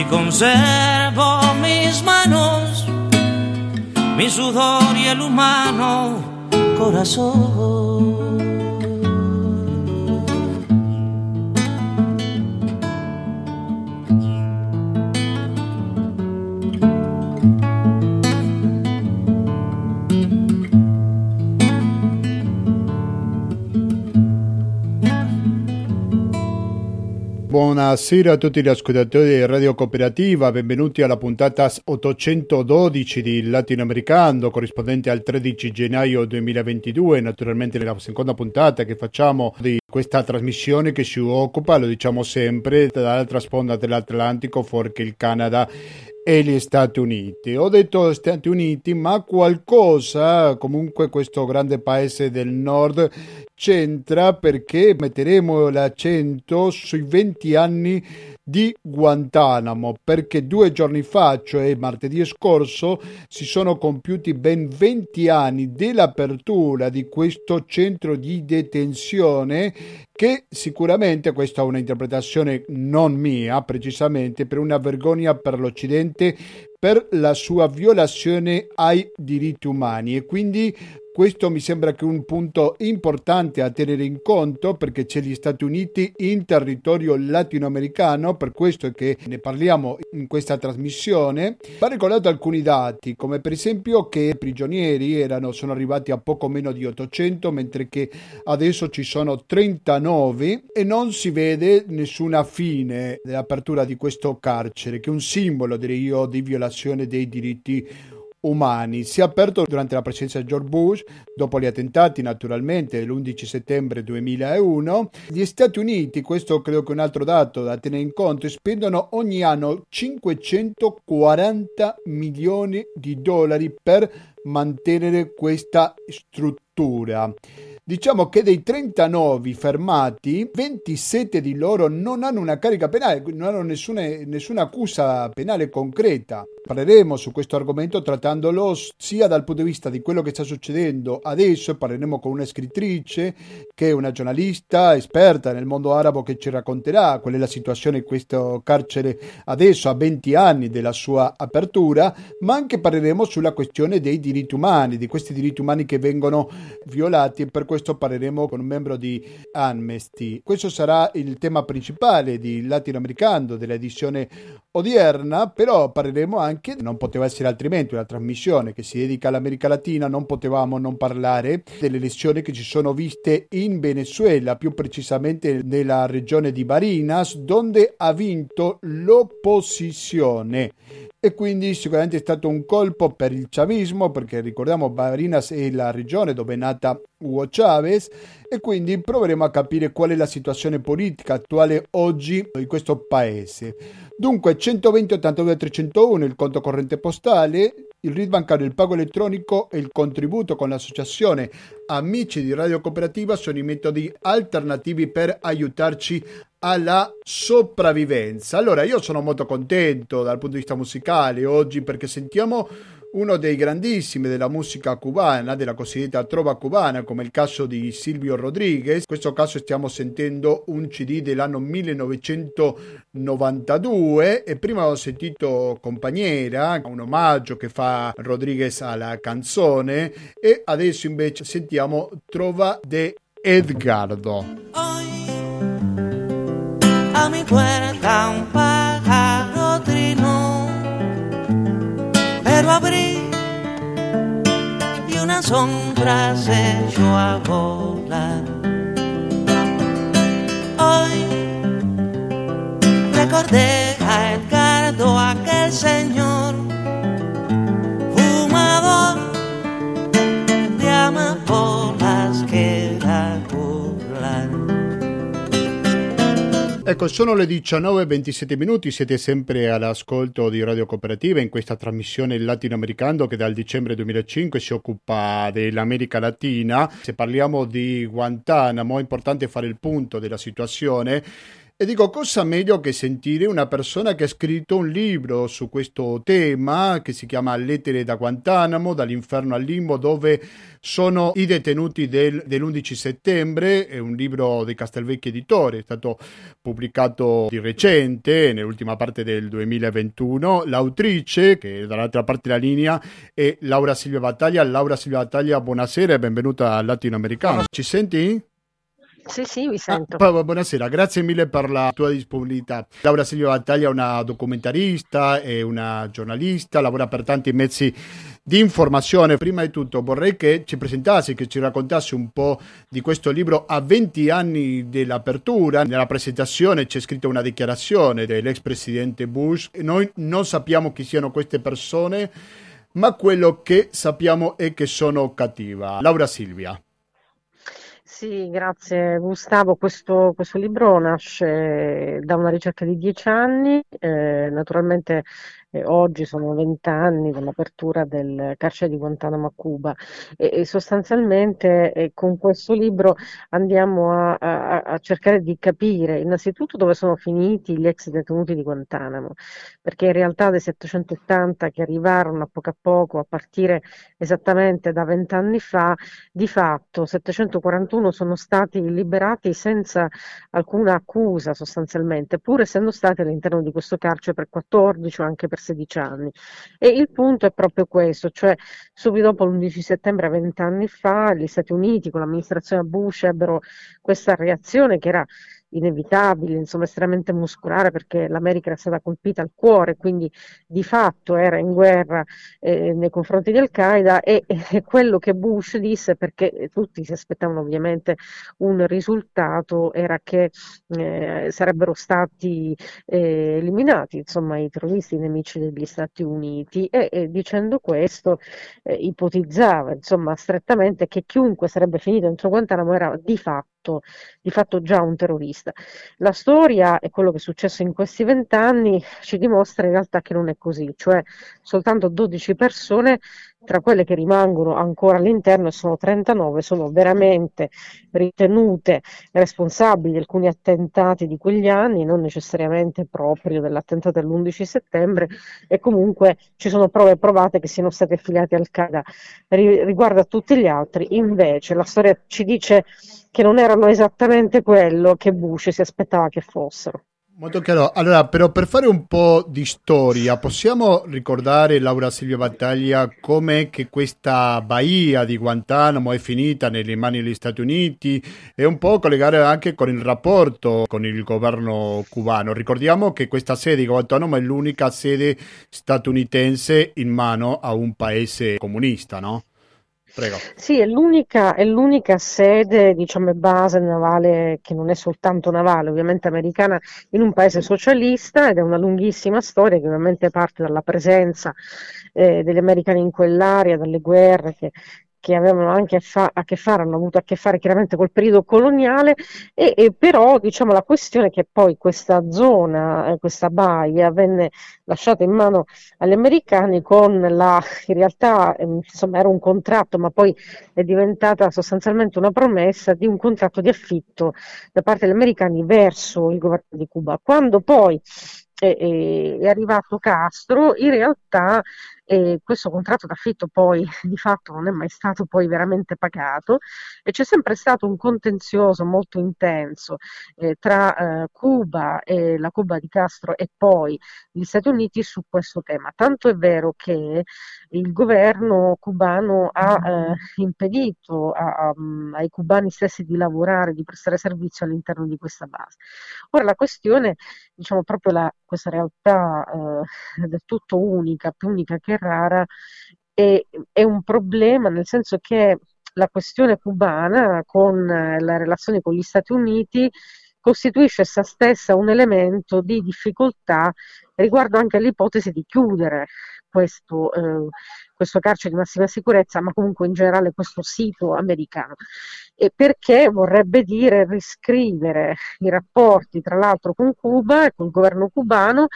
Si conservo mis manos, mi sudor y el humano corazón. Buonasera a tutti gli ascoltatori di Radio Cooperativa, benvenuti alla puntata 812 di Latinoamericano, corrispondente al 13 gennaio 2022, naturalmente la seconda puntata che facciamo di questa trasmissione che si occupa, lo diciamo sempre, dall'altra sponda dell'Atlantico, fuori il Canada e gli Stati Uniti. Ho detto Stati Uniti, ma qualcosa, comunque questo grande paese del nord c'entra perché metteremo l'accento sui 20 anni di Guantanamo perché due giorni fa, cioè martedì scorso, si sono compiuti ben 20 anni dell'apertura di questo centro di detenzione che sicuramente questa è una interpretazione non mia, precisamente per una vergogna per l'Occidente per la sua violazione ai diritti umani e quindi questo mi sembra che un punto importante a tenere in conto perché c'è gli Stati Uniti in territorio latinoamericano, per questo è che ne parliamo in questa trasmissione. Va ricordato alcuni dati, come per esempio che i prigionieri erano, sono arrivati a poco meno di 800, mentre che adesso ci sono 39 e non si vede nessuna fine dell'apertura di questo carcere, che è un simbolo, direi io, di violazione dei diritti umani. Si è aperto durante la presidenza di George Bush, dopo gli attentati naturalmente l'11 settembre 2001. Gli Stati Uniti, questo credo che è un altro dato da tenere in conto, spendono ogni anno 540 milioni di dollari per mantenere questa struttura. Diciamo che dei 39 fermati, 27 di loro non hanno una carica penale, non hanno nessuna, nessuna accusa penale concreta. Parleremo su questo argomento trattandolo sia dal punto di vista di quello che sta succedendo adesso, parleremo con una scrittrice che è una giornalista esperta nel mondo arabo che ci racconterà qual è la situazione in questo carcere adesso a 20 anni della sua apertura, ma anche parleremo sulla questione dei diritti umani, di questi diritti umani che vengono violati e per questo parleremo con un membro di Amnesty. Questo sarà il tema principale di Latinoamericano dell'edizione odierna, però parleremo anche, non poteva essere altrimenti, una trasmissione che si dedica all'America Latina, non potevamo non parlare delle elezioni che ci sono viste in Venezuela, più precisamente nella regione di Barinas, dove ha vinto l'opposizione e quindi sicuramente è stato un colpo per il chavismo perché ricordiamo Barinas è la regione dove nata Hugo Chavez e quindi proveremo a capire qual è la situazione politica attuale oggi in questo paese. Dunque 120 82 301 il conto corrente postale, il RID bancario, il pago elettronico e il contributo con l'associazione Amici di Radio Cooperativa sono i metodi alternativi per aiutarci alla sopravvivenza. Allora, io sono molto contento dal punto di vista musicale oggi perché sentiamo uno dei grandissimi della musica cubana, della cosiddetta trova cubana, come il caso di Silvio Rodriguez. In questo caso stiamo sentendo un CD dell'anno 1992 e prima ho sentito Compagniera, un omaggio che fa Rodriguez alla canzone e adesso invece sentiamo Trova de Edgardo. Hoy a mi puerta un pájaro pero abrí y una sombra se echó a volar. Hoy recordé a Edgardo, aquel señor fumador de amapolas Ecco, sono le 19.27 minuti, siete sempre all'ascolto di Radio Cooperativa in questa trasmissione latinoamericano che dal dicembre 2005 si occupa dell'America Latina. Se parliamo di Guantanamo è importante fare il punto della situazione E dico, cosa meglio che sentire una persona che ha scritto un libro su questo tema, che si chiama Lettere da Guantanamo, dall'inferno al limbo, dove sono i detenuti del, dell'11 settembre, è un libro di Castelvecchi Editore, è stato pubblicato di recente, nell'ultima parte del 2021. L'autrice, che è dall'altra parte della linea, è Laura Silvia Battaglia. Laura Silvia Battaglia, buonasera e benvenuta al Latinoamericano. Ci senti? Sì, sì, vi sento. Ah, buonasera, grazie mille per la tua disponibilità. Laura Silvia Battaglia è una documentarista, è una giornalista, lavora per tanti mezzi di informazione. Prima di tutto vorrei che ci presentassi, che ci raccontassi un po' di questo libro a 20 anni dell'apertura. Nella presentazione c'è scritta una dichiarazione dell'ex presidente Bush. Noi non sappiamo chi siano queste persone, ma quello che sappiamo è che sono cattiva. Laura Silvia. Sì, grazie Gustavo. Questo, questo libro nasce da una ricerca di dieci anni, eh, naturalmente eh, oggi sono vent'anni dall'apertura del carcere di Guantanamo a Cuba. E, e sostanzialmente eh, con questo libro andiamo a, a, a, cercare di capire innanzitutto dove sono finiti gli ex detenuti di Guantanamo, perché in realtà dei 780 che arrivarono a poco a poco a partire esattamente da vent'anni fa, di fatto 741 sono stati liberati senza alcuna accusa sostanzialmente, pur essendo stati all'interno di questo carcere per 14 o anche per 16 anni. E il punto è proprio questo, cioè subito dopo l'11 settembre, vent'anni fa, gli Stati Uniti con l'amministrazione Bush ebbero questa reazione che era inevitabile, insomma estremamente muscolare perché l'America era stata colpita al cuore, quindi di fatto era in guerra eh, nei confronti di Al-Qaeda e, e, quello che Bush disse, perché tutti si aspettavano ovviamente un risultato, era che eh, sarebbero stati eh, eliminati insomma, i terroristi nemici degli Stati Uniti e, e dicendo questo eh, ipotizzava insomma strettamente che chiunque sarebbe finito dentro Guantanamo era di fatto fatto, di fatto già un terrorista. La storia e quello che è successo in questi vent'anni ci dimostra in realtà che non è così, cioè soltanto 12 persone tra quelle che rimangono ancora all'interno, e sono 39, sono veramente ritenute responsabili di alcuni attentati di quegli anni, non necessariamente proprio dell'attentato dell'11 settembre, e comunque ci sono prove provate che siano stati affiliati al Qaeda. Riguardo a tutti gli altri, invece, la storia ci dice che non erano esattamente quello che Bush si aspettava che fossero. Molto chiaro. Allora, però per fare un po' di storia, possiamo ricordare, Laura Silvia Battaglia, come che questa baia di Guantanamo è finita nelle mani degli Stati Uniti e un po' collegare anche con il rapporto con il governo cubano. Ricordiamo che questa sede di Guantanamo è l'unica sede statunitense in mano a un paese comunista, no? Prego. Sì, è l'unica, è l'unica sede, diciamo, base navale che non è soltanto navale, ovviamente americana, in un paese socialista ed è una lunghissima storia che ovviamente parte dalla presenza eh, degli americani in quell'area, dalle guerre che, che avevano anche a, fa- a, che fare, hanno avuto a che fare chiaramente col periodo coloniale, e, e però diciamo, la questione è che poi questa zona, eh, questa baia venne lasciata in mano agli americani con la, in realtà eh, insomma era un contratto, ma poi è diventata sostanzialmente una promessa di un contratto di affitto da parte degli americani verso il governo di Cuba. Quando poi è, è arrivato Castro, in realtà e questo contratto d'affitto poi di fatto non è mai stato poi veramente pagato e c'è sempre stato un contenzioso molto intenso eh, tra eh, Cuba e la Cuba di Castro e poi gli Stati Uniti su questo tema. Tanto è vero che il governo cubano ha eh, impedito a, a, ai cubani stessi di lavorare, di prestare servizio all'interno di questa base. Ora la questione, diciamo proprio la, questa realtà eh, del tutto unica, più unica che rara, è, è un problema nel senso che la questione cubana con eh, le relazioni con gli Stati Uniti costituisce essa stessa un elemento di difficoltà riguardo anche all'ipotesi di chiudere questo, eh, questo carcere di massima sicurezza, ma comunque in generale questo sito americano. E perché vorrebbe dire riscrivere i rapporti, tra l'altro, con Cuba e col governo cubano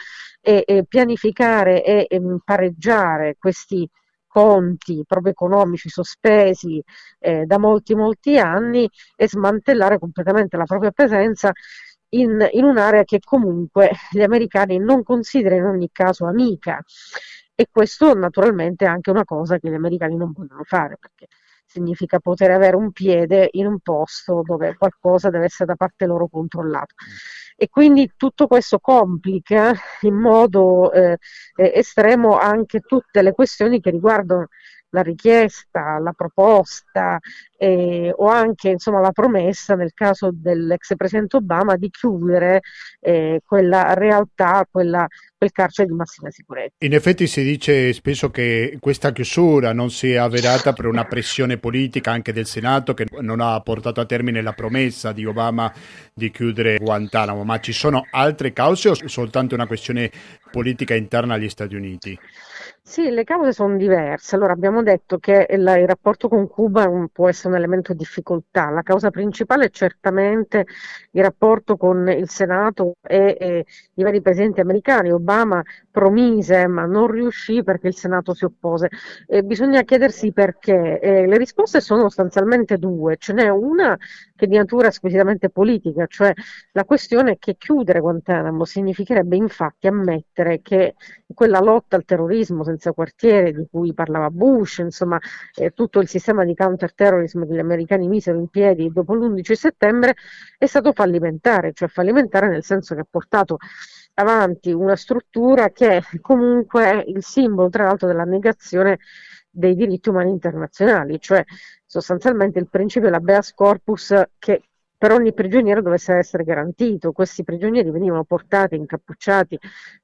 e, e pianificare e, e pareggiare questi conti proprio economici sospesi eh, da molti molti anni e smantellare completamente la propria presenza in, in un'area che comunque gli americani non considerano in ogni caso amica. E questo naturalmente è anche una cosa che gli americani non vogliono fare, perché significa poter avere un piede in un posto dove qualcosa deve essere da parte loro controllato. E quindi tutto questo complica in modo eh, estremo anche tutte le questioni che riguardano la richiesta, la proposta eh, o anche insomma, la promessa nel caso dell'ex presidente Obama di chiudere eh, quella realtà, quella, quel carcere di massima sicurezza. In effetti si dice spesso che questa chiusura non si è avverata per una pressione politica anche del Senato che non ha portato a termine la promessa di Obama di chiudere Guantanamo, ma ci sono altre cause o soltanto una questione politica interna agli Stati Uniti? Sì, le cause sono diverse. Allora, abbiamo detto che il, il rapporto con Cuba un, può essere un elemento di difficoltà. La causa principale è certamente il rapporto con il Senato e, e i vari presidenti americani. Obama promise, ma non riuscì perché il Senato si oppose. E bisogna chiedersi perché. E le risposte sono sostanzialmente due. Ce n'è una che è di natura squisitamente politica, cioè la questione è che chiudere Guantanamo significherebbe infatti ammettere che quella lotta al terrorismo senza quartiere di cui parlava Bush, insomma eh, tutto il sistema di counterterrorism che gli americani misero in piedi dopo l'11 settembre è stato fallimentare, cioè fallimentare nel senso che ha portato avanti una struttura che comunque è il simbolo tra l'altro della negazione dei diritti umani internazionali, cioè sostanzialmente il principio dell'habeas corpus che per ogni prigioniero dovesse essere garantito. Questi prigionieri venivano portati incappucciati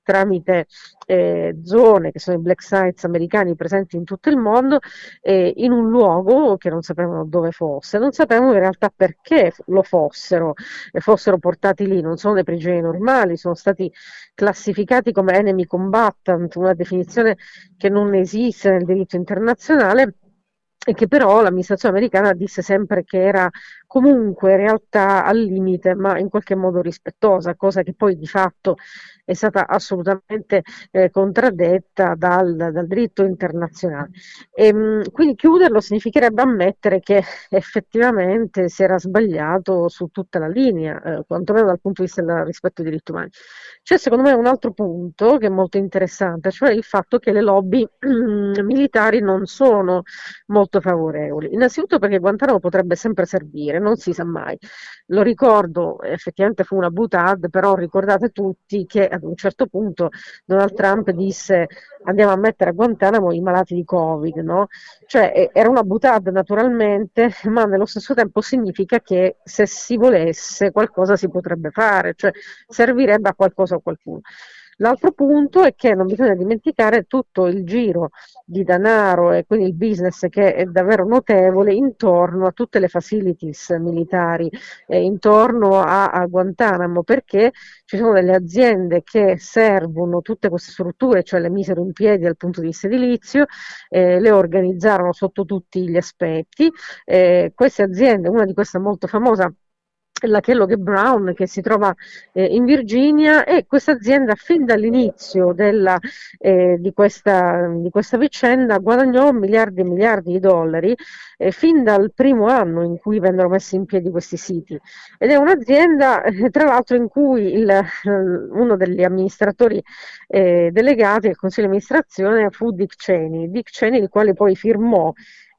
tramite eh, zone che sono i black sites americani presenti in tutto il mondo eh, in un luogo che non sapevano dove fosse, non sapevano in realtà perché lo fossero, e fossero portati lì, non sono dei prigionieri normali, sono stati classificati come enemy combatant, una definizione che non esiste nel diritto internazionale e che però l'amministrazione americana disse sempre che era comunque in realtà al limite, ma in qualche modo rispettosa, cosa che poi di fatto è stata assolutamente eh, contraddetta dal, dal, diritto internazionale. E, ehm, mh, quindi chiuderlo significherebbe ammettere che effettivamente si era sbagliato su tutta la linea, eh, quantomeno dal punto di vista del rispetto dei diritti umani. C'è secondo me un altro punto che è molto interessante, cioè il fatto che le lobby militari non sono molto favorevoli. Innanzitutto perché Guantanamo potrebbe sempre servire, non si sa mai. Lo ricordo, effettivamente fu una butad, però ricordate tutti che ad un certo punto Donald Trump disse andiamo a mettere a Guantanamo i malati di Covid, no? Cioè era una butad naturalmente, ma nello stesso tempo significa che se si volesse qualcosa si potrebbe fare, cioè servirebbe a qualcosa o qualcuno. L'altro punto è che non bisogna dimenticare tutto il giro di denaro e quindi il business che è davvero notevole intorno a tutte le facilities militari, eh, intorno a, a, Guantanamo, perché ci sono delle aziende che servono tutte queste strutture, cioè le misero in piedi dal punto di vista edilizio, eh, le organizzarono sotto tutti gli aspetti. Eh, queste aziende, una di queste molto famosa, la Kellogg Brown che si trova eh, in Virginia e questa azienda fin dall'inizio della, eh, di, questa, di, questa, vicenda guadagnò miliardi e miliardi di dollari eh, fin dal primo anno in cui vennero messi in piedi questi siti. Ed è un'azienda eh, tra l'altro in cui il, uno degli amministratori eh, delegati del consiglio di amministrazione fu Dick Cheney, Dick Cheney il quale poi firmò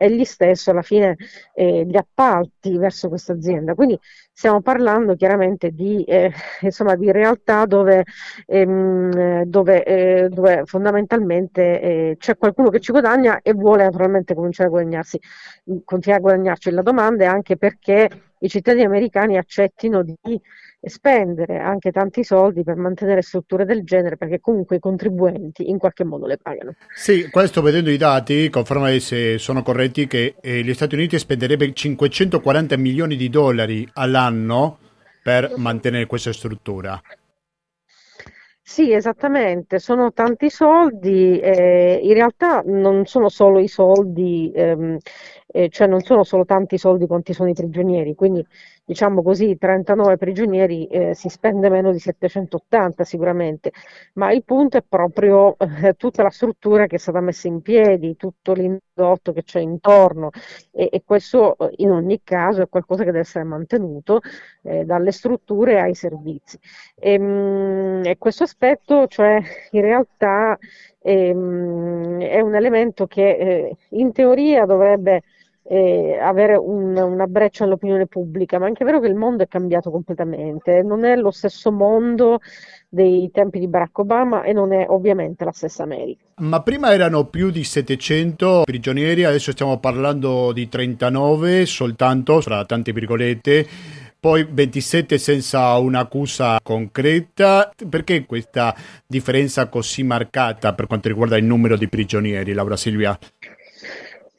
egli stesso alla fine eh, gli appalti verso questa azienda. Quindi stiamo parlando chiaramente di, eh, insomma, di realtà dove, ehm, dove, eh, dove fondamentalmente eh, c'è qualcuno che ci guadagna e vuole naturalmente cominciare a guadagnarsi, continuare a guadagnarci. La domanda è anche perché i cittadini americani accettino di spendere anche tanti soldi per mantenere strutture del genere perché comunque i contribuenti in qualche modo le pagano. Sì, questo vedendo i dati conferma se sono corretti che eh, gli Stati Uniti spenderebbe 540 milioni di dollari all'anno per mantenere questa struttura. Sì, esattamente, sono tanti soldi, eh, in realtà non sono solo i soldi, ehm, eh, cioè non sono solo tanti soldi quanti sono i prigionieri, quindi diciamo così, 39 prigionieri eh, si spende meno di 780 sicuramente, ma il punto è proprio eh, tutta la struttura che è stata messa in piedi, tutto l'indotto che c'è intorno e, e, questo in ogni caso è qualcosa che deve essere mantenuto eh, dalle strutture ai servizi. E, ehm, mh, e questo aspetto, cioè in realtà ehm, è un elemento che eh, in teoria dovrebbe eh, avere un, una breccia all'opinione pubblica, ma è anche vero che il mondo è cambiato completamente, non è lo stesso mondo dei tempi di Barack Obama e non è ovviamente la stessa America. Ma prima erano più di 700 prigionieri, adesso stiamo parlando di 39 soltanto, fra tante virgolette poi 27 senza un'accusa concreta. Perché questa differenza così marcata per quanto riguarda il numero di prigionieri, Laura Silvia?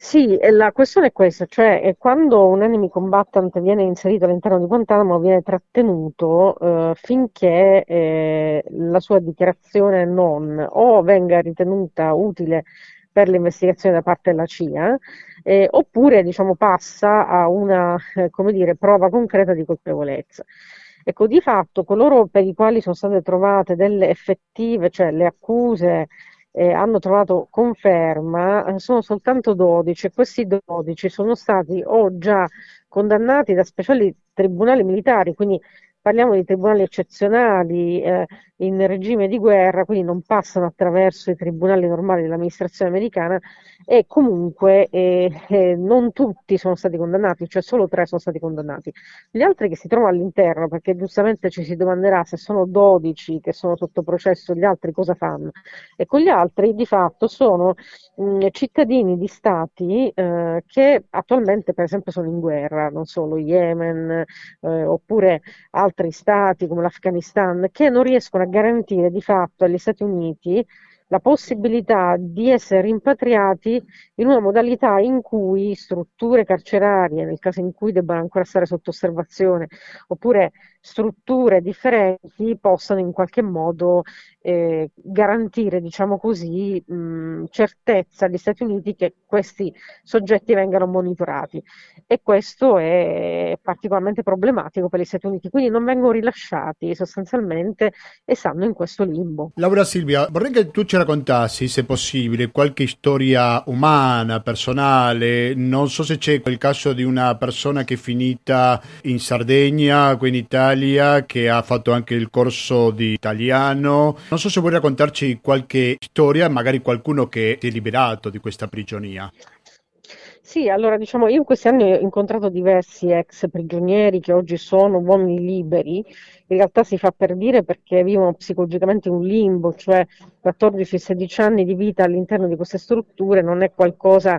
Sì, la questione è questa, cioè quando un enemy combatant viene inserito all'interno di Guantanamo viene trattenuto eh, finché eh, la sua dichiarazione non o venga ritenuta utile per l'investigazione da parte della CIA, eh, oppure diciamo, passa a una eh, dire, prova concreta di colpevolezza. Ecco, di fatto coloro per i quali sono state trovate delle effettive, cioè le accuse eh, hanno trovato conferma, eh, sono soltanto 12 e questi 12 sono stati o già condannati da speciali tribunali militari, quindi parliamo di tribunali eccezionali eh, in regime di guerra, quindi non passano attraverso i tribunali normali dell'amministrazione americana e comunque eh, eh, non tutti sono stati condannati, cioè solo tre sono stati condannati. Gli altri che si trovano all'interno, perché giustamente ci si domanderà se sono 12 che sono sotto processo, gli altri cosa fanno? E con gli altri di fatto sono mh, cittadini di stati eh, che attualmente per esempio sono in guerra, non solo Yemen eh, oppure altri stati come l'Afghanistan, che non riescono a garantire di fatto agli Stati Uniti la possibilità di essere rimpatriati in una modalità in cui strutture carcerarie, nel caso in cui debbano ancora stare sotto osservazione, oppure strutture differenti possano in qualche modo eh, garantire, diciamo così, mh, certezza agli Stati Uniti che questi soggetti vengano monitorati. E questo è particolarmente problematico per gli Stati Uniti, quindi non vengono rilasciati sostanzialmente e stanno in questo limbo. Laura Silvia, vorrei che tu ci raccontassi, se possibile, qualche storia umana, personale. Non so se c'è il caso di una persona che è finita in Sardegna, qui in Italia Italia, che ha fatto anche il corso di italiano. Non so se vuoi raccontarci qualche storia, magari qualcuno che ti è liberato di questa prigionia. Sì, allora diciamo, io in questi anni ho incontrato diversi ex prigionieri che oggi sono uomini liberi, in realtà si fa per dire perché vivono psicologicamente un limbo, cioè 14-16 anni di vita all'interno di queste strutture non è qualcosa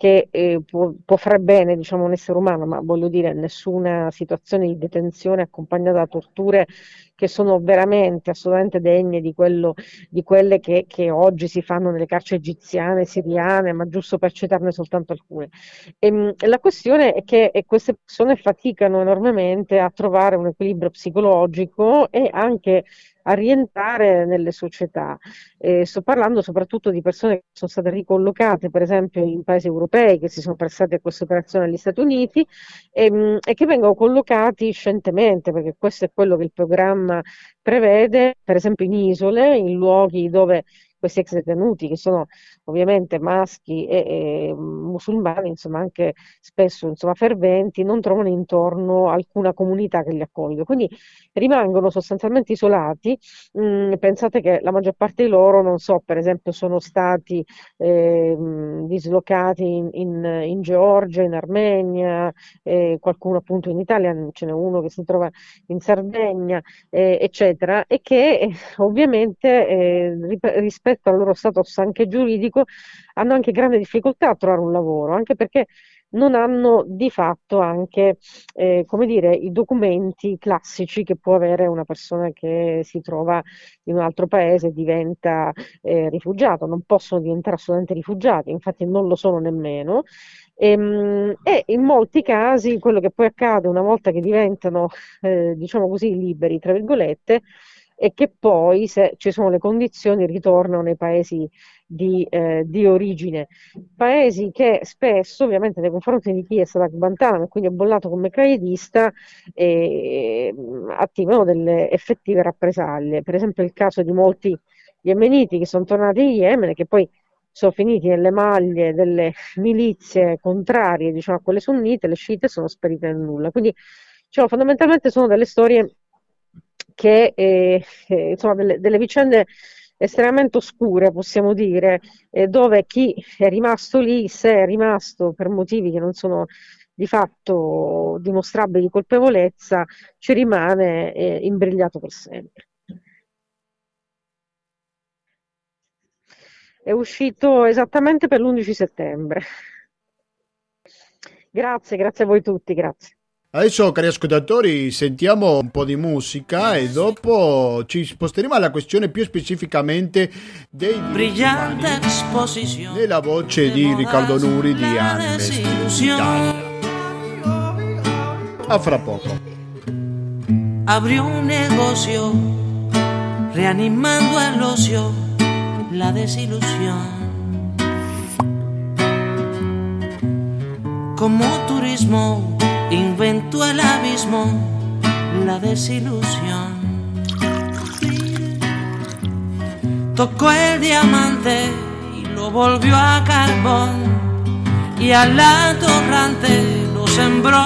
che eh, può, può, fare bene diciamo, un essere umano, ma voglio dire, nessuna situazione di detenzione accompagnata da torture che sono veramente assolutamente degne di, quello, di quelle che, che, oggi si fanno nelle carceri egiziane, siriane, ma giusto per citarne soltanto alcune. E, ehm, la questione è che queste persone faticano enormemente a trovare un equilibrio psicologico e anche a rientrare nelle società. Eh, sto parlando soprattutto di persone che sono state ricollocate, per esempio, in paesi europei che si sono prestati a questa operazione negli Stati Uniti e, ehm, e che vengono collocati scientemente, perché questo è quello che il programma prevede, per esempio in isole, in luoghi dove questi ex detenuti che sono ovviamente maschi e, e musulmani, insomma anche spesso insomma, ferventi, non trovano intorno alcuna comunità che li accolga. Quindi rimangono sostanzialmente isolati. Mm, pensate che la maggior parte di loro, non so, per esempio sono stati eh, dislocati in, in, in, Georgia, in Armenia, eh, qualcuno appunto in Italia, ce n'è uno che si trova in Sardegna, eh, eccetera, e che ovviamente eh, rispetto rispetto al loro status anche giuridico, hanno anche grande difficoltà a trovare un lavoro, anche perché non hanno di fatto anche eh, come dire, i documenti classici che può avere una persona che si trova in un altro paese e diventa eh, rifugiato, non possono diventare assolutamente rifugiati, infatti non lo sono nemmeno. E, ehm, e in molti casi quello che poi accade una volta che diventano, eh, diciamo così, liberi, tra virgolette, e che poi, se ci sono le condizioni, ritornano nei paesi di, eh, di, origine. Paesi che spesso, ovviamente, nei confronti di chi è stato a Guantanamo e quindi è bollato come qaedista, eh, attivano delle effettive rappresaglie. Per esempio, il caso di molti yemeniti che sono tornati in Yemen e che poi sono finiti nelle maglie delle milizie contrarie diciamo, a quelle sunnite, le sciite sono sparite nel nulla. Quindi diciamo, fondamentalmente sono delle storie che, eh, eh, insomma, delle, delle, vicende estremamente oscure, possiamo dire, eh, dove chi è rimasto lì, se è rimasto per motivi che non sono di fatto dimostrabili di colpevolezza, ci rimane eh, imbrigliato per sempre. È uscito esattamente per l'11 settembre. Grazie, grazie a voi tutti, grazie. Adesso, cari ascoltatori, sentiamo un po' di musica e dopo ci sposteremo alla questione più specificamente dei brillante esposizione nella voce di Riccardo Nuri di Amnesty Italia. A fra poco. Abrió un negocio reanimando al ocio la desilusión. Como turismo inventó el abismo, la desilusión. Tocó el diamante y lo volvió a carbón y al atorrante lo sembró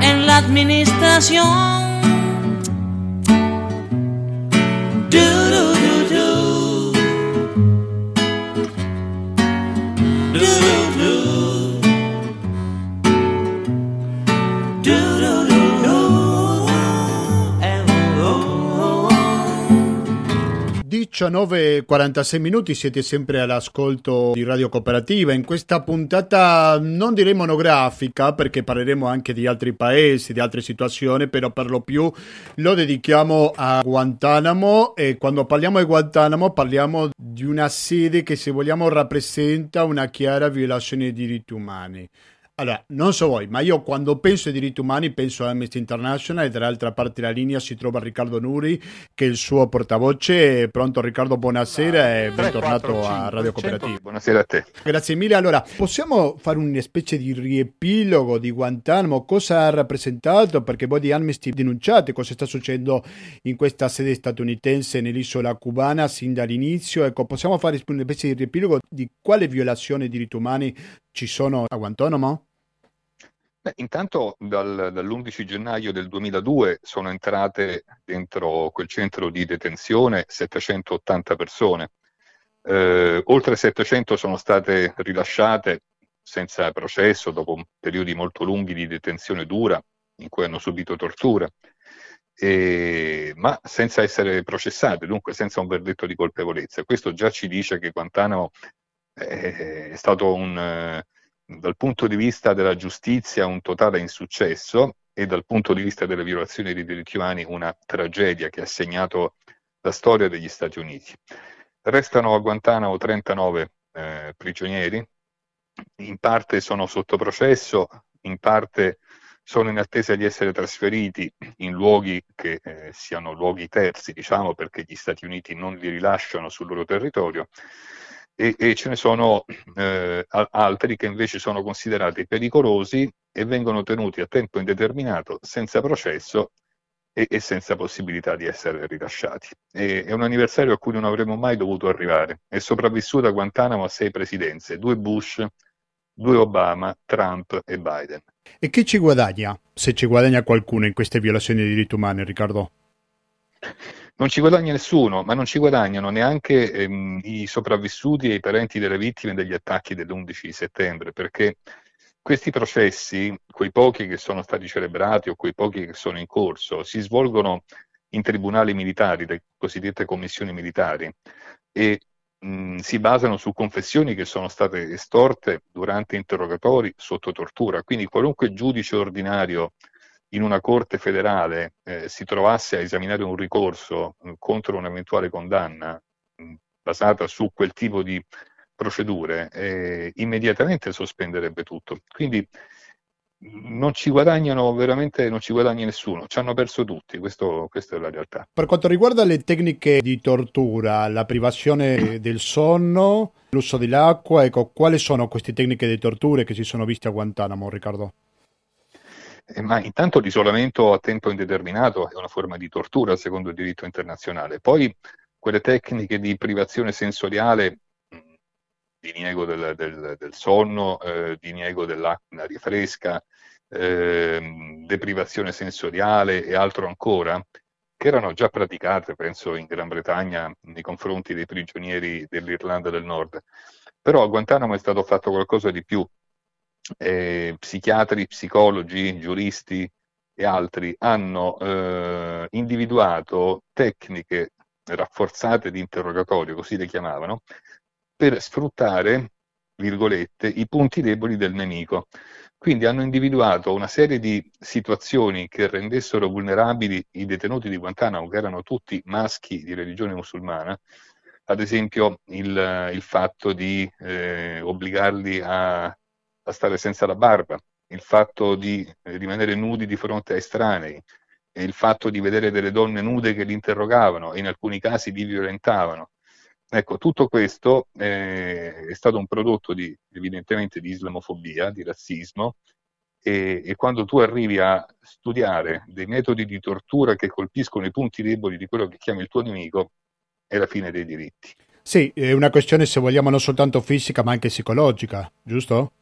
en la administración. 46 minuti, siete sempre all'ascolto di Radio Cooperativa. In questa puntata non direi monografica perché parleremo anche di altri paesi, di altre situazioni, però per lo più lo dedichiamo a Guantanamo e quando parliamo di Guantanamo parliamo di una sede che se vogliamo rappresenta una chiara violazione dei diritti umani. Allora, non so voi, ma io quando penso ai diritti umani penso a Amnesty International e dall'altra parte della linea si trova Riccardo Nuri che è il suo portavoce. Pronto Riccardo, buonasera e bentornato a Radio Cooperativa. Buonasera a te. Grazie mille. Allora, possiamo fare una specie di riepilogo di Guantanamo? Cosa ha rappresentato? Perché voi di Amnesty denunciate cosa sta succedendo in questa sede statunitense nell'isola cubana sin dall'inizio. Ecco, possiamo fare una specie di riepilogo di quale violazione dei diritti umani ci sono a Guantanamo? Intanto dal, dall'11 gennaio del 2002 sono entrate dentro quel centro di detenzione 780 persone. Eh, oltre 700 sono state rilasciate senza processo dopo periodi molto lunghi di detenzione dura in cui hanno subito torture, e, ma senza essere processate, dunque senza un verdetto di colpevolezza. Questo già ci dice che Guantanamo è stato un, dal punto di vista della giustizia un totale insuccesso e dal punto di vista delle violazioni dei diritti umani una tragedia che ha segnato la storia degli Stati Uniti. Restano a Guantanamo 39 eh, prigionieri, in parte sono sotto processo, in parte sono in attesa di essere trasferiti in luoghi che eh, siano luoghi terzi, diciamo, perché gli Stati Uniti non li rilasciano sul loro territorio e, e ce ne sono eh, altri che invece sono considerati pericolosi e vengono tenuti a tempo indeterminato senza processo e, e senza possibilità di essere rilasciati. E, è un anniversario a cui non avremmo mai dovuto arrivare. È sopravvissuta a Guantanamo a sei presidenze, due Bush, due Obama, Trump e Biden. E chi ci guadagna, se ci guadagna qualcuno in queste violazioni dei diritti umani, Riccardo? Non ci guadagna nessuno, ma non ci guadagnano neanche ehm, i sopravvissuti e i parenti delle vittime degli attacchi dell'11 settembre, perché questi processi, quei pochi che sono stati celebrati o quei pochi che sono in corso, si svolgono in tribunali militari, le cosiddette commissioni militari, e mh, si basano su confessioni che sono state estorte durante interrogatori sotto tortura. Quindi qualunque giudice ordinario in una corte federale eh, si trovasse a esaminare un ricorso mh, contro un'eventuale condanna mh, basata su quel tipo di procedure, eh, immediatamente sospenderebbe tutto. Quindi non ci guadagnano veramente, non ci guadagna nessuno, ci hanno perso tutti, questo, questa è la realtà. Per quanto riguarda le tecniche di tortura, la privazione del sonno, l'uso dell'acqua, ecco, quali sono queste tecniche di tortura che si sono viste a Guantanamo, Riccardo? Eh, ma intanto l'isolamento a tempo indeterminato è una forma di tortura secondo il diritto internazionale. Poi quelle tecniche di privazione sensoriale diniego del, del, del sonno, eh, diniego dell'acqua fresca, eh, deprivazione sensoriale e altro ancora, che erano già praticate, penso, in Gran Bretagna nei confronti dei prigionieri dell'Irlanda del Nord. Però a Guantanamo è stato fatto qualcosa di più. Eh, psichiatri, psicologi, giuristi e altri hanno eh, individuato tecniche rafforzate di interrogatorio, così le chiamavano, per sfruttare, virgolette, i punti deboli del nemico. Quindi hanno individuato una serie di situazioni che rendessero vulnerabili i detenuti di Guantanamo, che erano tutti maschi di religione musulmana, ad esempio il, il fatto di eh, obbligarli a, a, stare senza la barba, il fatto di rimanere nudi di fronte a estranei, il fatto di vedere delle donne nude che li interrogavano e in alcuni casi li violentavano. Ecco, tutto questo eh, è stato un prodotto di, evidentemente di islamofobia, di razzismo, e, e, quando tu arrivi a studiare dei metodi di tortura che colpiscono i punti deboli di quello che chiami il tuo nemico, è la fine dei diritti. Sì, è una questione, se vogliamo, non soltanto fisica, ma anche psicologica, giusto?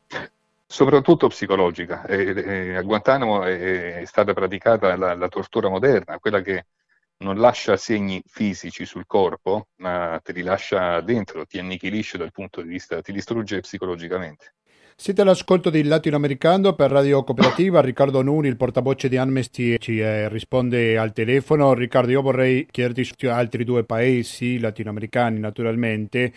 Soprattutto psicologica. E, e a Guantanamo è, è stata praticata la, la tortura moderna, quella che non lascia segni fisici sul corpo, ma te li lascia dentro, ti annichilisce dal punto di vista, ti distrugge psicologicamente. Siete all'ascolto di Latinoamericano per Radio Cooperativa, Riccardo Nuni, il portavoce di Amnesty, ci eh, risponde al telefono. Riccardo, io vorrei chiederti su altri due paesi latinoamericani, naturalmente,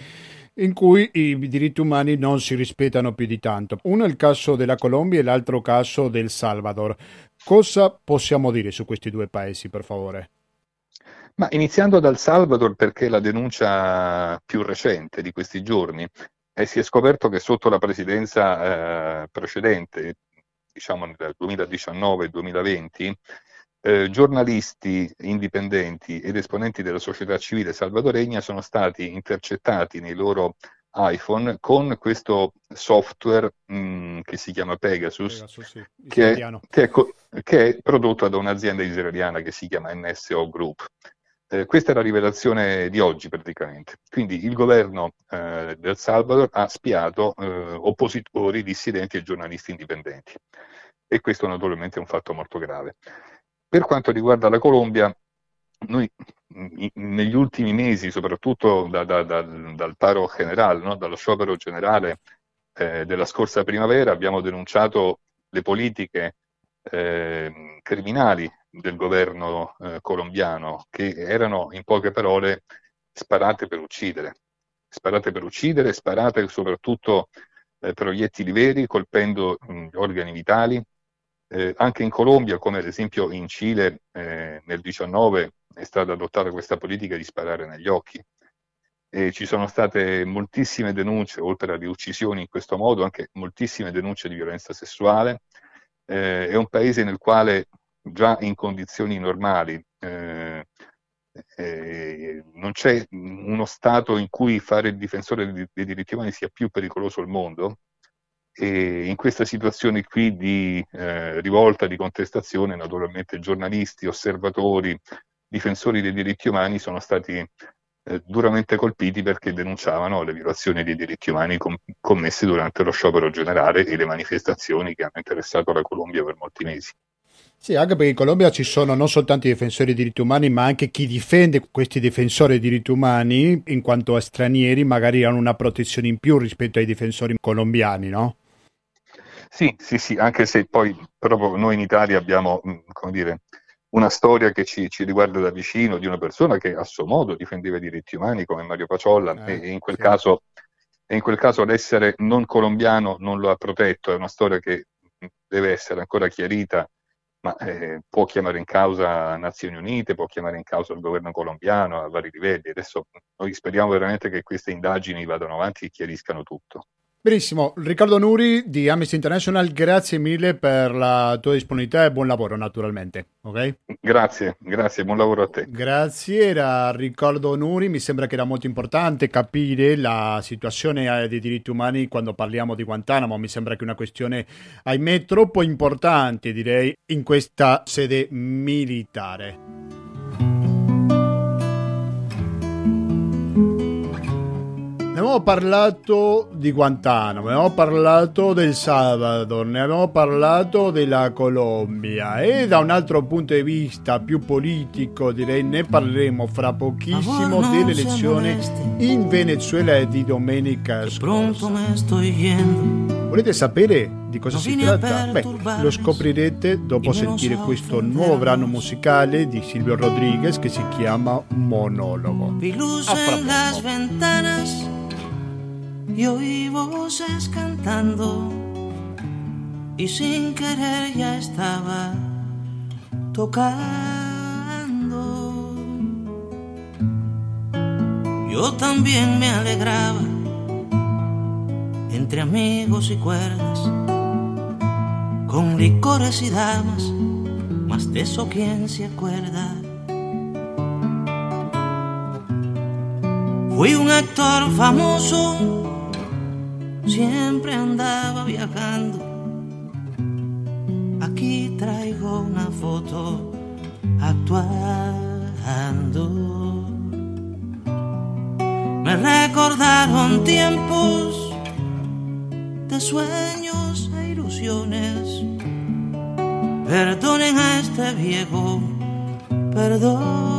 in cui i diritti umani non si rispettano più di tanto. Uno è il caso della Colombia e l'altro caso del Salvador. Cosa possiamo dire su questi due paesi, per favore? Ma iniziando dal Salvador, perché è la denuncia più recente di questi giorni, e si è scoperto che sotto la presidenza eh, precedente, diciamo nel 2019-2020, eh, giornalisti indipendenti ed esponenti della società civile salvadoregna sono stati intercettati nei loro iPhone con questo software mh, mm, che si chiama Pegasus, Pegasus sì, che, è, che, è, che, è, prodotto da un'azienda israeliana che si chiama NSO Group. Eh, questa è la rivelazione di oggi praticamente. Quindi il governo eh, del Salvador ha spiato eh, oppositori, dissidenti e giornalisti indipendenti. E questo naturalmente è un fatto molto grave. Per quanto riguarda la Colombia, noi negli ultimi mesi, soprattutto da, da, da, dal paro generale, no? dallo sciopero generale eh, della scorsa primavera, abbiamo denunciato le politiche eh, criminali del governo eh, colombiano, che erano in poche parole sparate per uccidere, sparate per uccidere, sparate soprattutto eh, proiettili veri, colpendo mh, organi vitali. Eh, anche in Colombia, come ad esempio in Cile eh, nel 19 è stata adottata questa politica di sparare negli occhi. E ci sono state moltissime denunce, oltre alle uccisioni in questo modo, anche moltissime denunce di violenza sessuale. Eh, è un paese nel quale già in condizioni normali eh, eh, non c'è uno Stato in cui fare il difensore dei, dei diritti umani sia più pericoloso al mondo in questa situazione qui di eh, rivolta, di contestazione, naturalmente giornalisti, osservatori, difensori dei diritti umani sono stati eh, duramente colpiti perché denunciavano le violazioni dei diritti umani com- commesse durante lo sciopero generale e le manifestazioni che hanno interessato la Colombia per molti mesi. Sì, anche perché in Colombia ci sono non soltanto i difensori dei diritti umani, ma anche chi difende questi difensori dei diritti umani, in quanto stranieri, magari hanno una protezione in più rispetto ai difensori colombiani, no? Sì, sì, sì, anche se poi proprio noi in Italia abbiamo, come dire, una storia che ci, ci, riguarda da vicino di una persona che a suo modo difendeva i diritti umani come Mario Paciolla eh, e in quel, sì. caso, in quel caso l'essere non colombiano non lo ha protetto, è una storia che deve essere ancora chiarita ma eh, può chiamare in causa Nazioni Unite, può chiamare in causa il governo colombiano a vari livelli. Adesso noi speriamo veramente che queste indagini vadano avanti e chiariscano tutto. Benissimo, Riccardo Nuri di Amnesty International, grazie mille per la tua disponibilità e buon lavoro naturalmente. Okay? Grazie, grazie, buon lavoro a te. Grazie, era Riccardo Nuri, mi sembra che era molto importante capire la situazione dei diritti umani quando parliamo di Guantanamo, mi sembra che è una questione, ahimè, troppo importante direi in questa sede militare. Abbiamo parlato di Guantanamo, abbiamo parlato del Salvador, ne abbiamo parlato della Colombia e da un altro punto di vista più politico direi ne parleremo fra pochissimo dell'elezione in Venezuela e di domenica scorsa. Volete sapere di cosa si tratta? Beh, lo scoprirete dopo sentire questo nuovo brano musicale di Silvio Rodriguez che si chiama Monologo. A fra y oí voces cantando y sin querer ya estaba tocando. Yo también me alegraba entre amigos y cuerdas, con licores y damas, más de eso quién se acuerda. Fui un actor famoso siempre andaba viajando. Aquí traigo una foto actuando. Me recordaron tiempos de sueños e ilusiones. Perdonen a este viejo, perdón.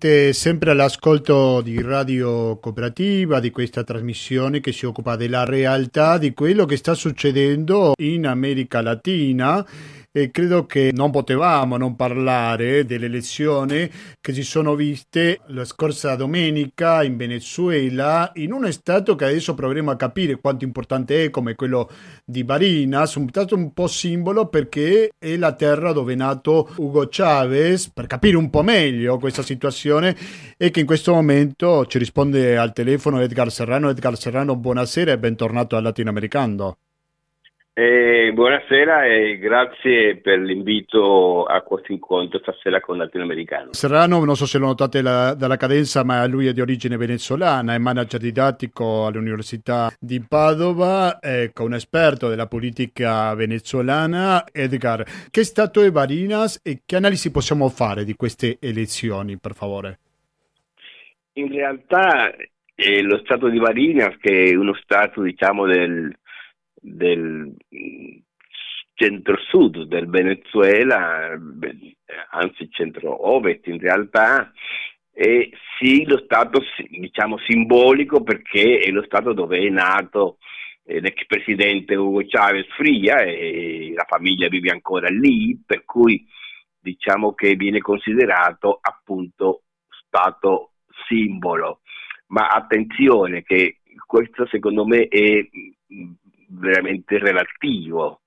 Siete sempre all'ascolto di Radio Cooperativa, di questa trasmissione che si occupa della realtà di quello che sta succedendo in America Latina e credo che non potevamo non parlare delle elezioni che si sono viste la scorsa domenica in Venezuela, in un stato che adesso proveremo a capire quanto importante è, come quello di Barinas, un stato un po' simbolo perché è la terra dove è nato Hugo Chavez, per capire un po' meglio questa situazione e che in questo momento ci risponde al telefono Edgar Serrano. Edgar Serrano, buonasera e bentornato al Latinoamericano. Eh, buonasera e grazie per l'invito a questo incontro stasera con Latinoamericano. Serrano, non so se lo notate la, dalla cadenza, ma lui è di origine venezuelana, è manager didattico all'Università di Padova, ecco, un esperto della politica venezuelana. Edgar, che stato è Barinas e che analisi possiamo fare di queste elezioni, per favore? In realtà eh, lo stato di Barinas, che è uno stato diciamo del del centro-sud del Venezuela, anzi centro-ovest in realtà, e sì lo stato diciamo simbolico perché è lo stato dove è nato eh, l'ex presidente Hugo Chavez Fria e la famiglia vive ancora lì, per cui diciamo che viene considerato appunto stato simbolo. Ma attenzione che questo secondo me è veramente relativo.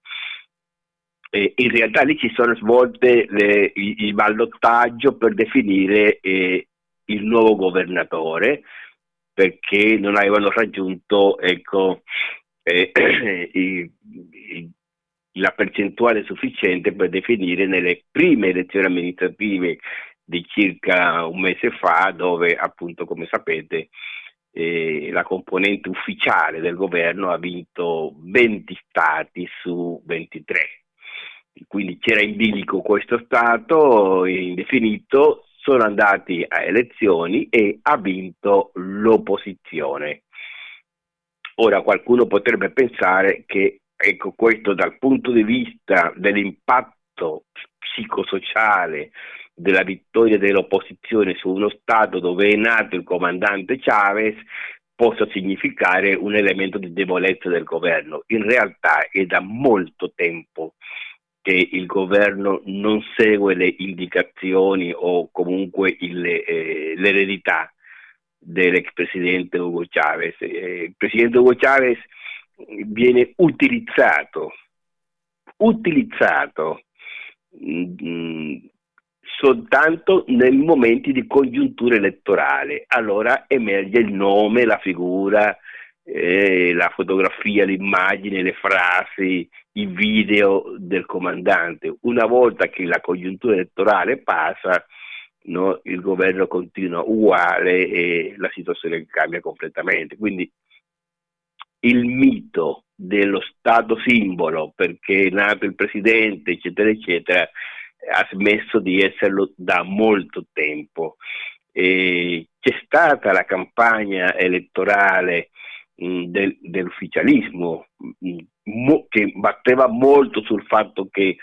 Eh, in realtà lì ci sono svolte le, il, il ballottaggio per definire eh, il nuovo governatore perché non avevano raggiunto ecco, eh, i, i, la percentuale sufficiente per definire nelle prime elezioni amministrative di circa un mese fa dove appunto come sapete eh, la componente ufficiale del governo ha vinto 20 stati su 23. Quindi c'era in bilico questo Stato indefinito, sono andati a elezioni e ha vinto l'opposizione. Ora qualcuno potrebbe pensare che ecco, questo dal punto di vista dell'impatto psicosociale della vittoria dell'opposizione su uno Stato dove è nato il comandante Chavez possa significare un elemento di debolezza del governo. In realtà è da molto tempo che il governo non segue le indicazioni o comunque il, eh, l'eredità dell'ex presidente Hugo Chavez. Eh, il presidente Hugo Chavez viene utilizzato utilizzato mh, mm, soltanto nei momenti di congiuntura elettorale. Allora emerge il nome, la figura, eh, la fotografia, l'immagine, le frasi, i video del comandante. Una volta che la congiuntura elettorale passa, no, il governo continua uguale e la situazione cambia completamente. Quindi il mito dello Stato simbolo, perché è nato il presidente, eccetera, eccetera, ha smesso di esserlo da molto tempo. E c'è stata la campagna elettorale mh, del, dell'ufficialismo mh, mo, che batteva molto sul fatto che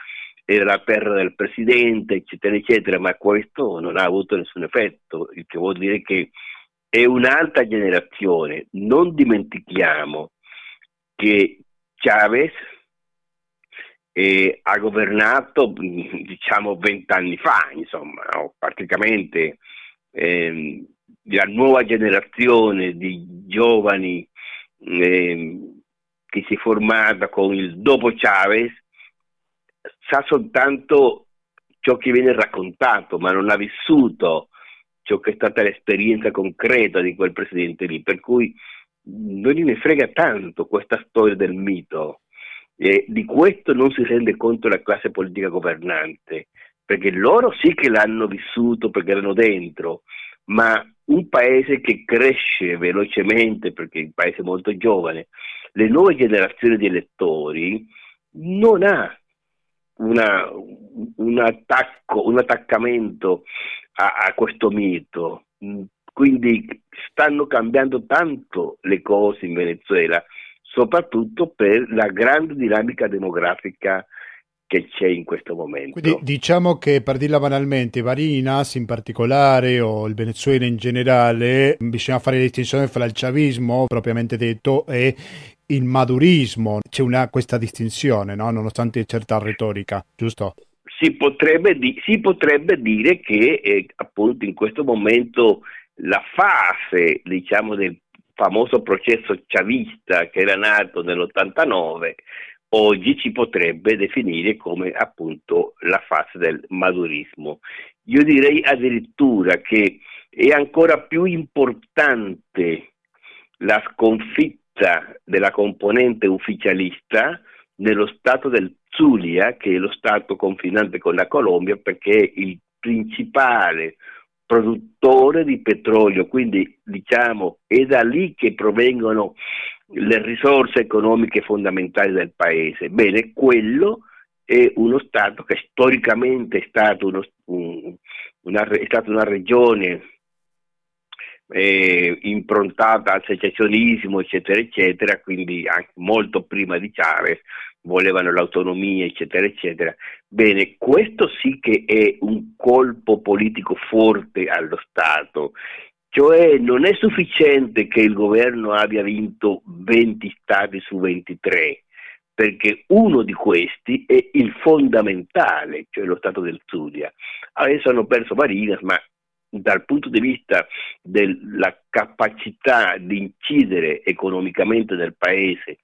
era la terra del presidente, eccetera, eccetera, ma questo non ha avuto nessun effetto, il che vuol dire che è un'altra generazione. Non dimentichiamo che Chavez eh, ha governato diciamo vent'anni fa, insomma, no? praticamente eh, la nuova generazione di giovani eh, che si è formata con il dopo Chavez sa soltanto ciò che viene raccontato, ma non ha vissuto ciò che è stata l'esperienza concreta di quel presidente lì, per cui non gliene frega tanto questa storia del mito. E di questo non si rende conto la classe politica governante, perché loro sì che l'hanno vissuto perché erano dentro, ma un paese che cresce velocemente, perché è un paese molto giovane, le nuove generazioni di elettori non ha una, un, attacco, un attaccamento a, a questo mito. Quindi stanno cambiando tanto le cose in Venezuela, soprattutto per la grande dinamica demografica che c'è in questo momento. Quindi diciamo che per dirla banalmente, Varinas in particolare o il Venezuela in generale, bisogna fare la distinzione fra il chavismo propriamente detto e il madurismo. C'è una, questa distinzione, no? nonostante certa retorica, giusto? Si potrebbe, di- si potrebbe dire che eh, appunto in questo momento la fase diciamo, del famoso processo chavista che era nato nell'89 oggi ci potrebbe definire come appunto la fase del madurismo. Io direi addirittura che è ancora più importante la sconfitta della componente ufficialista nello stato del Zulia, che è lo stato confinante con la Colombia, perché è il principale produttore di petrolio, quindi diciamo è da lì che provengono le risorse economiche fondamentali del paese. Bene, quello è uno Stato che storicamente è stato, uno, un, una, è stata una regione eh, improntata al secessionismo, eccetera, eccetera, quindi anche molto prima di Chavez volevano l'autonomia, eccetera, eccetera. Bene, questo sì che è un colpo politico forte allo Stato cioè non è sufficiente che il governo abbia vinto 20 stati su 23, perché uno di questi è il fondamentale, cioè lo Stato del Zulia. Adesso hanno perso Marinas, ma dal punto di vista della capacità di incidere economicamente nel paese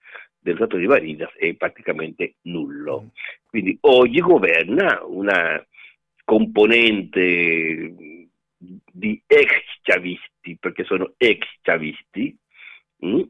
dello Stato di Marinas è praticamente nullo. Quindi oggi governa una componente di ex chavisti, perché sono ex chavisti, mm,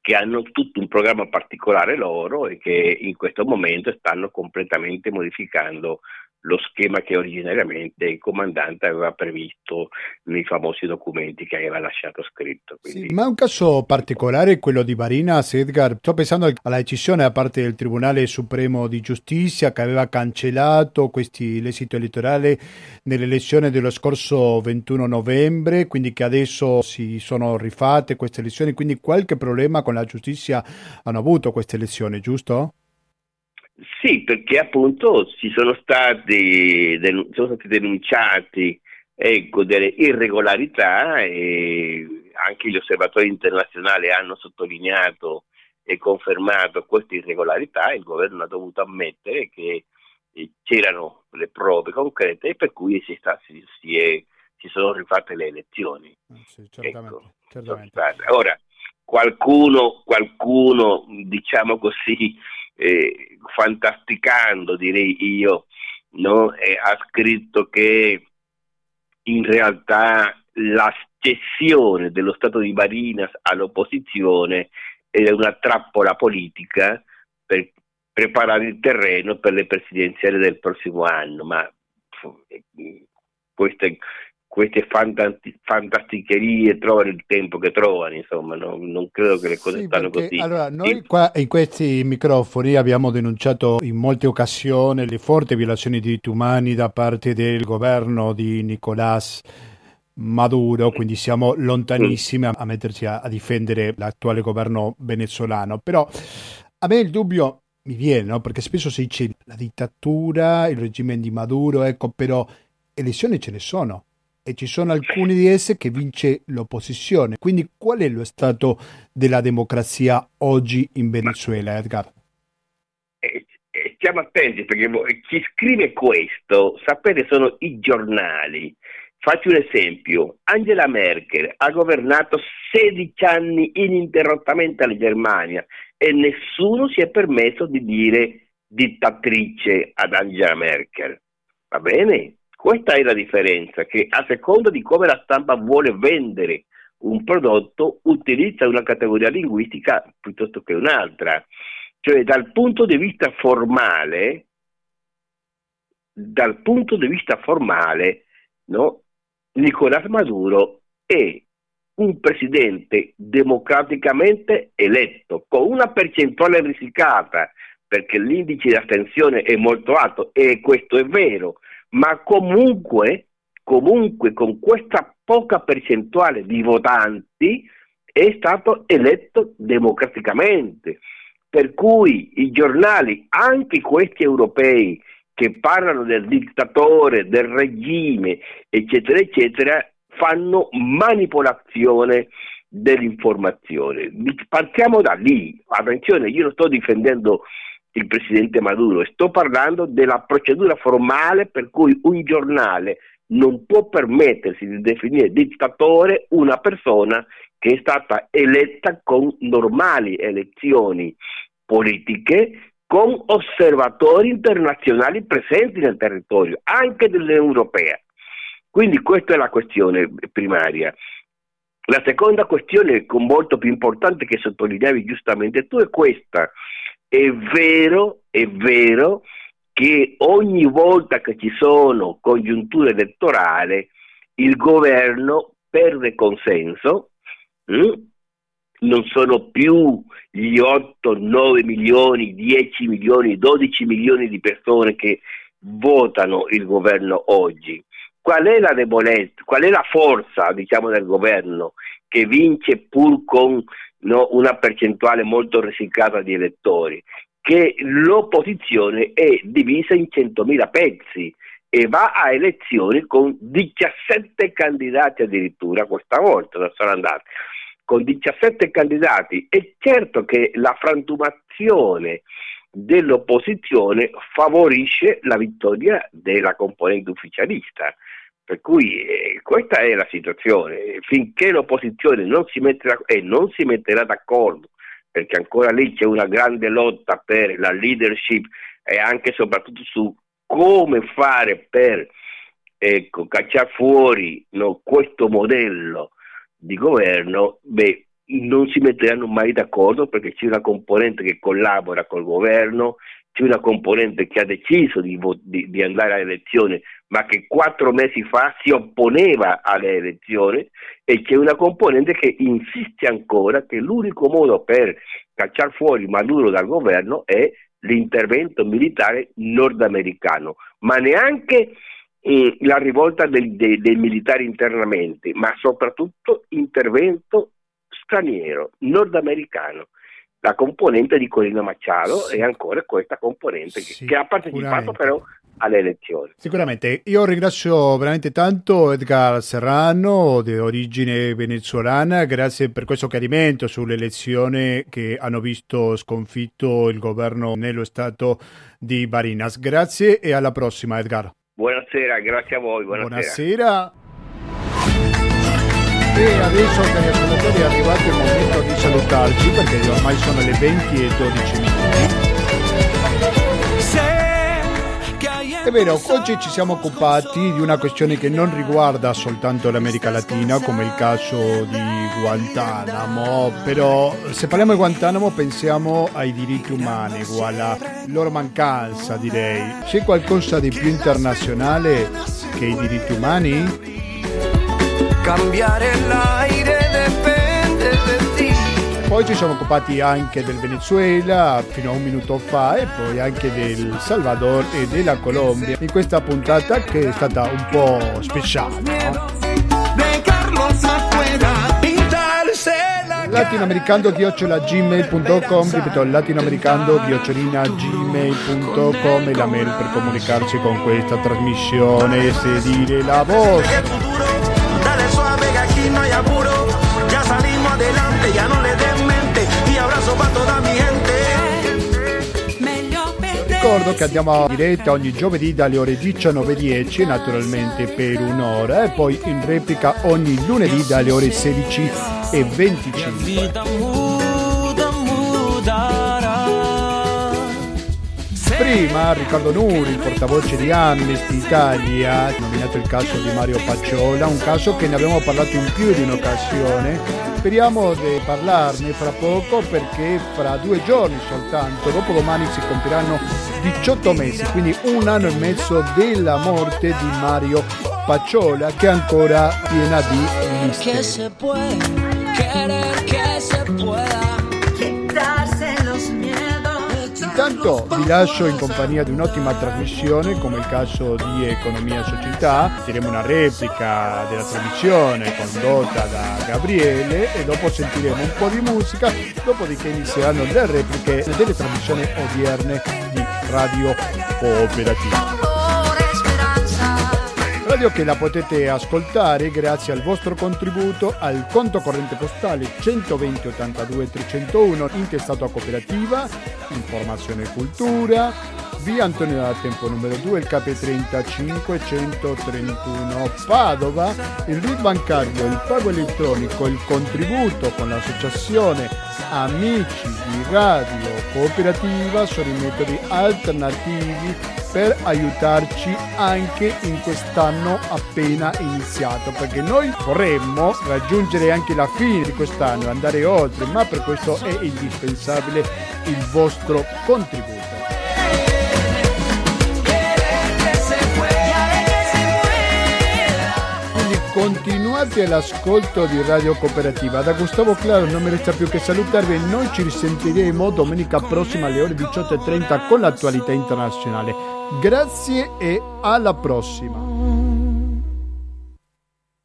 che hanno tutto un programma particolare loro e che in questo momento stanno completamente modificando lo schema che originariamente il comandante aveva previsto nei famosi documenti che aveva lasciato scritto. Quindi... Sì, ma è un caso particolare quello di Barinas, Edgar. Sto pensando alla decisione da parte del Tribunale Supremo di Giustizia che aveva cancellato questi, l'esito elettorale nell'elezione dello scorso 21 novembre, quindi che adesso si sono rifatte queste elezioni, quindi qualche problema con la giustizia hanno avuto queste elezioni, giusto? Sì, perché appunto ci sono, stati, sono stati denunciati ecco, delle irregolarità e anche gli osservatori internazionali hanno sottolineato e confermato queste irregolarità il governo ha dovuto ammettere che eh, c'erano le prove concrete e per cui si, sta, si, si, è, si sono rifatte le elezioni. Sì, certamente, ecco, certamente. Ora, qualcuno, qualcuno, diciamo così, eh, fantasticando direi io, no? ha scritto che in realtà la cessione dello Stato di Barinas all'opposizione è una trappola politica per preparare il terreno per le presidenziali del prossimo anno, ma queste, queste fantasti- fantasticherie trovano il tempo che trovano, insomma, no? non credo che le cose sì, stanno perché, così. Allora, noi qua in questi microfoni abbiamo denunciato in molte occasioni le forti violazioni di diritti umani da parte del governo di Nicolás Maduro, quindi siamo lontanissimi a metterci a, a difendere l'attuale governo venezuelano. Però a me il dubbio mi viene, no? perché spesso si dice la dittatura, il regime di Maduro, ecco, però elezioni ce ne sono e ci sono alcune di esse che vince l'opposizione. Quindi qual è lo stato della democrazia oggi in Venezuela, Edgar? Eh, eh, stiamo attenti perché chi scrive questo, sapete, sono i giornali. Faccio un esempio, Angela Merkel ha governato 16 anni ininterrottamente la Germania e nessuno si è permesso di dire dittatrice ad Angela Merkel. Va bene? Questa è la differenza, che a seconda di come la stampa vuole vendere un prodotto, utilizza una categoria linguistica piuttosto che un'altra. Cioè dal punto di vista formale, dal punto di vista formale, no? Nicolás Maduro è un presidente democraticamente eletto con una percentuale risicata perché l'indice di astensione è molto alto e questo è vero, ma comunque, comunque con questa poca percentuale di votanti è stato eletto democraticamente. Per cui i giornali, anche questi europei, che parlano del dittatore, del regime, eccetera, eccetera, fanno manipolazione dell'informazione. Partiamo da lì. Attenzione, io non sto difendendo il presidente Maduro, sto parlando della procedura formale per cui un giornale non può permettersi di definire dittatore una persona che è stata eletta con normali elezioni politiche con osservatori internazionali presenti nel territorio, anche dell'Unione Europea. Quindi questa è la questione primaria. La seconda questione, molto più importante, che sottolineavi giustamente tu, è questa. È vero, è vero che ogni volta che ci sono congiunture elettorali il governo perde consenso, hm? non sono più gli 8, 9 milioni, 10 milioni, 12 milioni di persone che votano il governo oggi. Qual è la debolezza, qual è la forza diciamo, del governo che vince pur con no, una percentuale molto risicata di elettori? Che l'opposizione è divisa in 100.000 pezzi e va a elezioni con 17 candidati addirittura questa volta, non sono andati, con 17 candidati. È certo che la frantumazione dell'opposizione favorisce la vittoria della componente ufficialista. Per cui eh, questa è la situazione. Finché l'opposizione non si metterà, e non si metterà d'accordo, perché ancora lì c'è una grande lotta per la leadership e anche e soprattutto su come fare per ecco, cacciare fuori no, questo modello di governo, beh, non si metteranno mai d'accordo perché c'è una componente che collabora col governo, c'è una componente che ha deciso di, di, di, andare alle elezioni ma che quattro mesi fa si opponeva alle elezioni e c'è una componente che insiste ancora che l'unico modo per cacciare fuori Maduro dal governo è l'intervento militare nordamericano, ma neanche eh, la rivolta dei, dei, dei militari internamente, ma soprattutto intervento straniero, nordamericano. La componente di Corina Machado sì. è ancora questa componente che, sì, che ha partecipato però alle elezioni. Sicuramente, io ringrazio veramente tanto Edgar Serrano di origine venezuelana, grazie per questo chiarimento sull'elezione che hanno visto sconfitto il governo nello stato di Barinas. Grazie e alla prossima Edgar. Buonasera, grazie a voi. Buonasera. buonasera. E adesso cari ascoltatori è arrivato il momento di salutarci perché ormai sono le 20 e 12 minuti. Vero, oggi ci siamo occupati di una questione che non riguarda soltanto l'America Latina, come il caso di Guantanamo, però se parliamo di Guantanamo pensiamo ai diritti umani, alla loro mancanza direi. C'è qualcosa di più internazionale che i diritti umani? Cambiare l'aire poi ci siamo occupati anche del Venezuela fino a un minuto fa e poi anche del Salvador e della Colombia in questa puntata che è stata un po' speciale. No? latinoamericando-gmail.com ripeto latinoamericando-gmail.com è la mail per comunicarsi con questa trasmissione e se dire la vostra adelante, ya no le den mente y abrazo para toda mi gente. Ricordo che andiamo in diretta ogni giovedì dalle ore 19.10 naturalmente per un'ora e poi in replica ogni lunedì dalle ore 16.25. Prima Riccardo Nuri, il portavoce di Amnesty Italia, ha nominato il caso di Mario Pacciola, un caso che ne abbiamo parlato in più di un'occasione. Speriamo di parlarne fra poco perché fra due giorni soltanto, dopo domani si compiranno 18 mesi, quindi un anno e mezzo della morte di Mario Pacciola che è ancora piena di misteri. Intanto vi lascio in compagnia di un'ottima trasmissione come il caso di Economia e Società. Faremo una replica della trasmissione condotta da Gabriele e dopo sentiremo un po' di musica, dopodiché inizieranno le repliche delle trasmissioni odierne di Radio Cooperativa radio che la potete ascoltare grazie al vostro contributo al conto corrente postale 120 82 301 intestato a cooperativa, informazione e cultura, via Antonio da Tempo numero 2, il KP30 531 Padova, il RID bancario, il pago elettronico, il contributo con l'associazione Amici di Radio Cooperativa sono i metodi alternativi per aiutarci anche in quest'anno appena iniziato perché noi vorremmo raggiungere anche la fine di quest'anno andare oltre ma per questo è indispensabile il vostro contributo continuate all'ascolto di Radio Cooperativa. Da Gustavo Claro non mi resta più che salutarvi noi ci risentiremo domenica prossima alle ore 18.30 con l'attualità internazionale. Grazie e alla prossima.